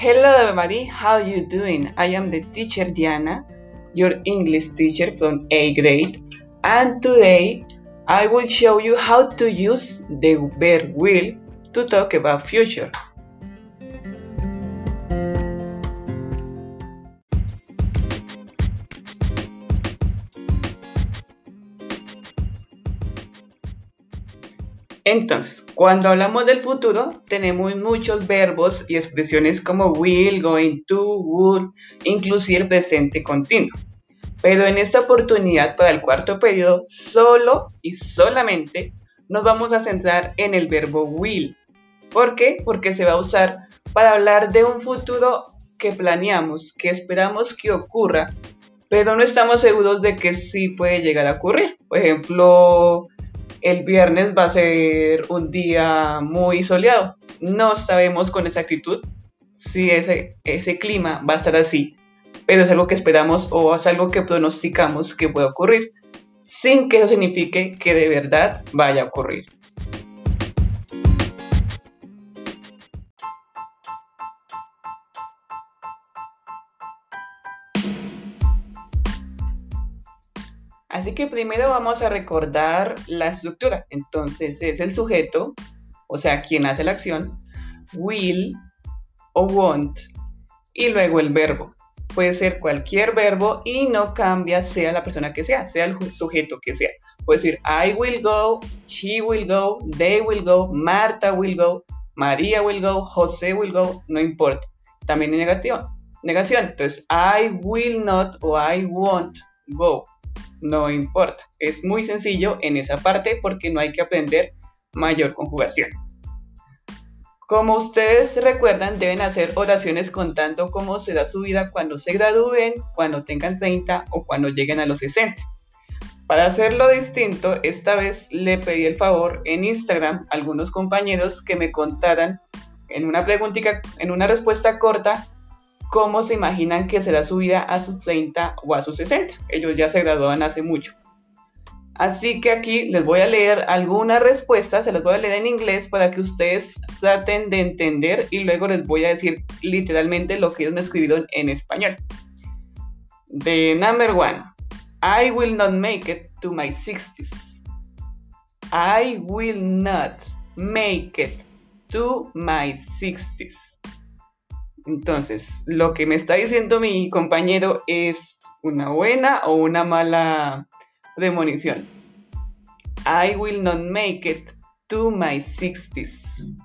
Hello everybody, how are you doing? I am the teacher Diana, your English teacher from A grade, and today I will show you how to use the verb will to talk about future. Entonces, cuando hablamos del futuro, tenemos muchos verbos y expresiones como will, going to, would, inclusive el presente continuo. Pero en esta oportunidad para el cuarto periodo, solo y solamente nos vamos a centrar en el verbo will. ¿Por qué? Porque se va a usar para hablar de un futuro que planeamos, que esperamos que ocurra, pero no estamos seguros de que sí puede llegar a ocurrir. Por ejemplo, el viernes va a ser un día muy soleado. No sabemos con exactitud si ese, ese clima va a estar así, pero es algo que esperamos o es algo que pronosticamos que puede ocurrir, sin que eso signifique que de verdad vaya a ocurrir. Que primero vamos a recordar la estructura. Entonces es el sujeto, o sea, quien hace la acción, will o want, y luego el verbo. Puede ser cualquier verbo y no cambia sea la persona que sea, sea el sujeto que sea. Puede decir I will go, she will go, they will go, Marta will go, María will go, José will go, no importa. También en negación. Negación. Entonces, I will not o I won't go no importa. Es muy sencillo en esa parte porque no hay que aprender mayor conjugación. Como ustedes recuerdan, deben hacer oraciones contando cómo será su vida cuando se gradúen, cuando tengan 30 o cuando lleguen a los 60. Para hacerlo distinto, esta vez le pedí el favor en Instagram a algunos compañeros que me contaran en una en una respuesta corta, cómo se imaginan que será su vida a sus 30 o a sus 60. Ellos ya se graduaban hace mucho. Así que aquí les voy a leer algunas respuestas, se las voy a leer en inglés para que ustedes traten de entender y luego les voy a decir literalmente lo que ellos me escribieron en español. The number one, I will not make it to my 60s. I will not make it to my 60s. Entonces, lo que me está diciendo mi compañero es una buena o una mala premonición. I will not make it to my 60s.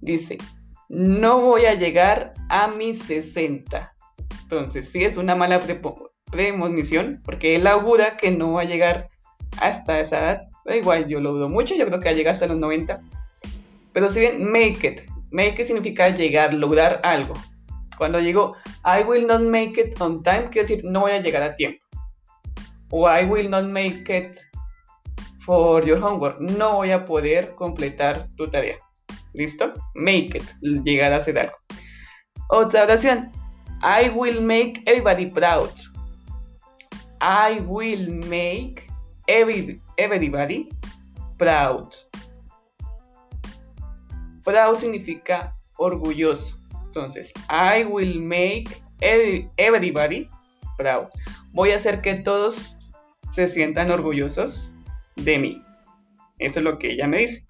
Dice, no voy a llegar a mis 60. Entonces, sí es una mala premonición, porque él augura que no va a llegar hasta esa edad. igual, yo lo dudo mucho, yo creo que va a llegar hasta los 90. Pero si bien make it, Make significa llegar, lograr algo. Cuando digo I will not make it on time, quiere decir no voy a llegar a tiempo. O I will not make it for your homework. No voy a poder completar tu tarea. ¿Listo? Make it, llegar a hacer algo. Otra oración. I will make everybody proud. I will make everybody proud. Proud significa orgulloso. Entonces, I will make everybody proud. Voy a hacer que todos se sientan orgullosos de mí. Eso es lo que ella me dice.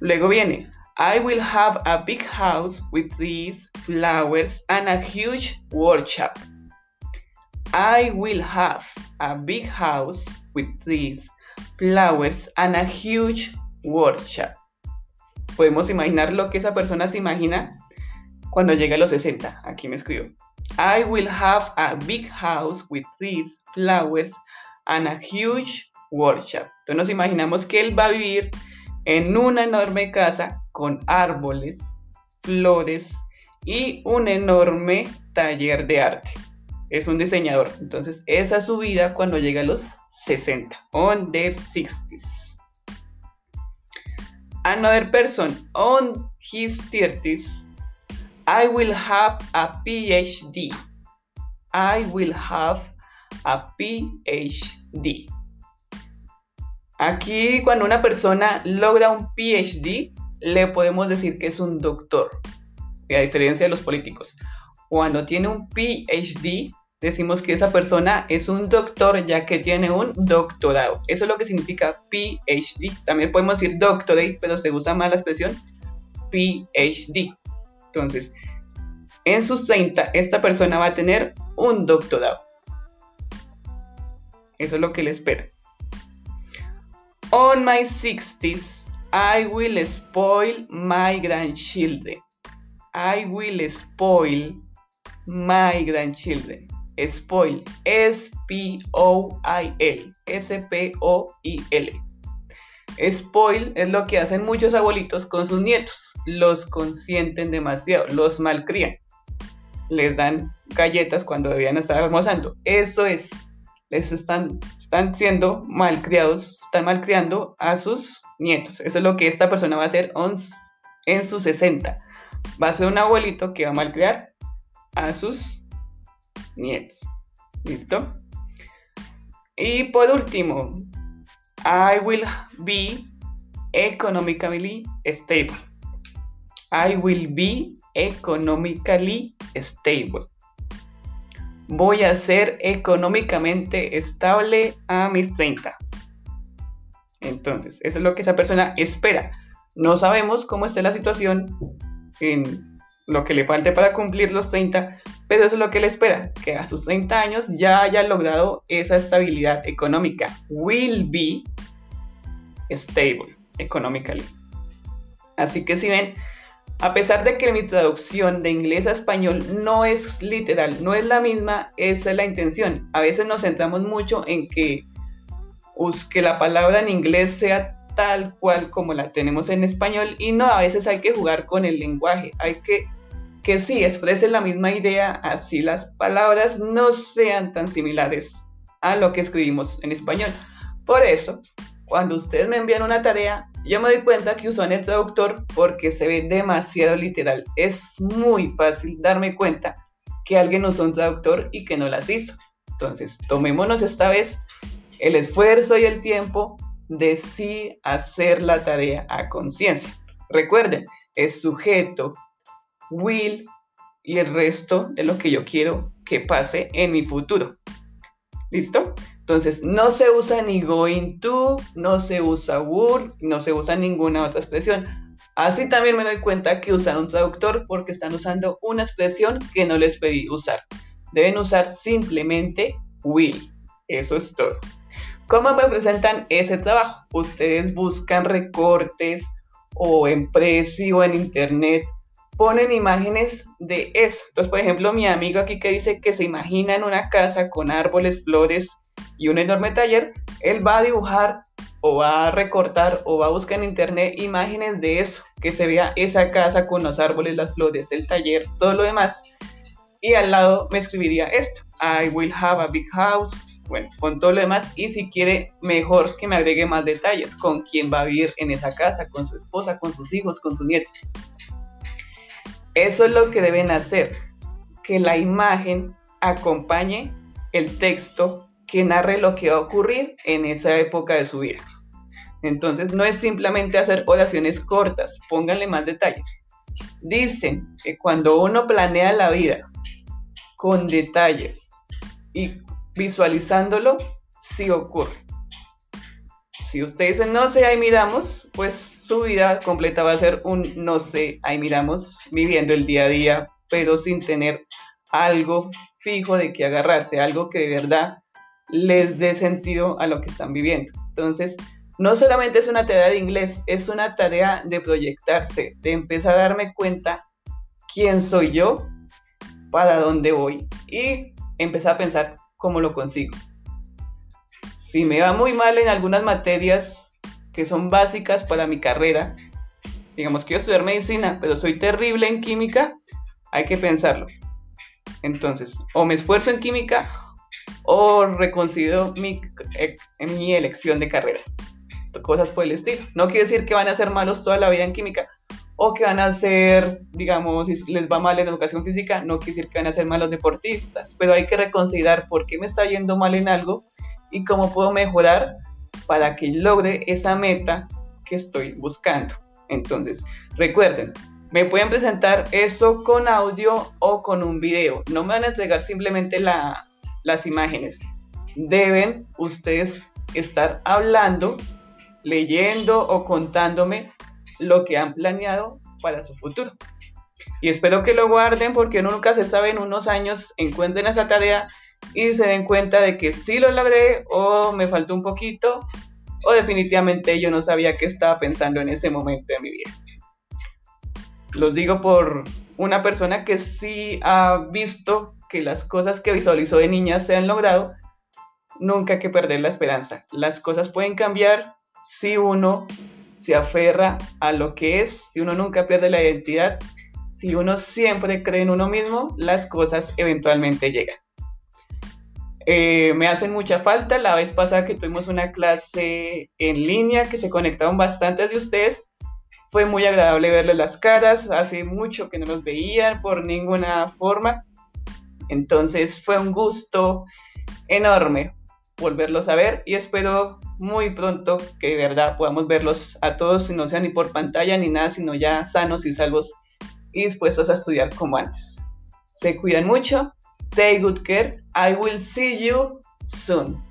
Luego viene, I will have a big house with trees, flowers, and a huge workshop. I will have a big house with trees, flowers, and a huge workshop podemos imaginar lo que esa persona se imagina cuando llegue a los 60. Aquí me escribo. I will have a big house with trees, flowers and a huge workshop. Entonces nos imaginamos que él va a vivir en una enorme casa con árboles, flores y un enorme taller de arte. Es un diseñador. Entonces esa es su vida cuando llegue a los 60, on the 60s. Another person on his 30s, I will have a PhD. I will have a PhD. Aquí cuando una persona logra un PhD, le podemos decir que es un doctor, a diferencia de los políticos. Cuando tiene un PhD, decimos que esa persona es un doctor ya que tiene un doctorado. Eso es lo que significa PhD. También podemos decir doctorate, pero se usa más la expresión PhD. Entonces, en sus 30, esta persona va a tener un doctorado. Eso es lo que le espera. On my 60s, I will spoil my grandchildren. I will spoil my grandchildren. Spoil. S-P-O-I-L. S-P-O-I-L. Spoil es lo que hacen muchos abuelitos con sus nietos. Los consienten demasiado, los malcrían. Les dan galletas cuando debían estar almorzando. Eso es. Les están, están siendo malcriados, están malcriando a sus nietos. Eso es lo que esta persona va a hacer en sus 60. Va a ser un abuelito que va a malcriar a sus nietos. ¿Listo? Y por último, I will be economically stable. I will be economically stable. Voy a ser económicamente estable a mis 30. Entonces, eso es lo que esa persona espera. No sabemos cómo está la situación en lo que le falte para cumplir los 30, eso es lo que le espera, que a sus 30 años ya haya logrado esa estabilidad económica. Will be stable economically. Así que si ven, a pesar de que mi traducción de inglés a español no es literal, no es la misma, esa es la intención. A veces nos centramos mucho en que, que la palabra en inglés sea tal cual como la tenemos en español y no, a veces hay que jugar con el lenguaje, hay que que sí expresen la misma idea, así las palabras no sean tan similares a lo que escribimos en español. Por eso, cuando ustedes me envían una tarea, yo me doy cuenta que usan el traductor porque se ve demasiado literal. Es muy fácil darme cuenta que alguien usó un traductor y que no las hizo. Entonces, tomémonos esta vez el esfuerzo y el tiempo de sí hacer la tarea a conciencia. Recuerden, es sujeto, will y el resto de lo que yo quiero que pase en mi futuro. ¿Listo? Entonces, no se usa ni going to, no se usa would, no se usa ninguna otra expresión. Así también me doy cuenta que usan un traductor porque están usando una expresión que no les pedí usar. Deben usar simplemente will. Eso es todo. ¿Cómo me presentan ese trabajo? Ustedes buscan recortes o en Prezi o en internet, ponen imágenes de eso. Entonces, por ejemplo, mi amigo aquí que dice que se imagina en una casa con árboles, flores y un enorme taller, él va a dibujar o va a recortar o va a buscar en internet imágenes de eso, que se vea esa casa con los árboles, las flores, el taller, todo lo demás. Y al lado me escribiría esto, I will have a big house, bueno, con todo lo demás y si quiere mejor que me agregue más detalles, con quién va a vivir en esa casa, con su esposa, con sus hijos, con sus nietos. Eso es lo que deben hacer, que la imagen acompañe el texto que narre lo que va a ocurrir en esa época de su vida. Entonces no es simplemente hacer oraciones cortas, pónganle más detalles. Dicen que cuando uno planea la vida con detalles y visualizándolo, sí ocurre. Si usted dice no sé, ahí miramos, pues su vida completa va a ser un no sé, ahí miramos, viviendo el día a día, pero sin tener algo fijo de que agarrarse, algo que de verdad les dé sentido a lo que están viviendo. Entonces, no solamente es una tarea de inglés, es una tarea de proyectarse, de empezar a darme cuenta quién soy yo, para dónde voy y empezar a pensar cómo lo consigo. Si me va muy mal en algunas materias que son básicas para mi carrera, digamos quiero estudiar medicina, pero soy terrible en química, hay que pensarlo. Entonces, o me esfuerzo en química o reconsidero mi, mi elección de carrera. Cosas por el estilo. No quiere decir que van a ser malos toda la vida en química, o que van a ser, digamos, si les va mal en educación física, no quiere decir que van a ser malos deportistas, pero hay que reconsiderar por qué me está yendo mal en algo y cómo puedo mejorar para que logre esa meta que estoy buscando. Entonces, recuerden, me pueden presentar eso con audio o con un video. No me van a entregar simplemente las imágenes. Deben ustedes estar hablando, leyendo o contándome lo que han planeado para su futuro. Y espero que lo guarden porque nunca se sabe en unos años encuentren esa tarea y se den cuenta de que sí lo logré o me faltó un poquito o definitivamente yo no sabía qué estaba pensando en ese momento de mi vida. Los digo por una persona que sí ha visto que las cosas que visualizó de niña se han logrado, nunca hay que perder la esperanza. Las cosas pueden cambiar si uno se aferra a lo que es, si uno nunca pierde la identidad, si uno siempre cree en uno mismo, las cosas eventualmente llegan. Eh, me hacen mucha falta. La vez pasada que tuvimos una clase en línea que se conectaron bastantes de ustedes, fue muy agradable verles las caras. Hace mucho que no los veían por ninguna forma. Entonces fue un gusto enorme volverlos a ver y espero muy pronto que de verdad podamos verlos a todos, no sea ni por pantalla ni nada, sino ya sanos y salvos y dispuestos a estudiar como antes. Se cuidan mucho Take good care. I will see you soon.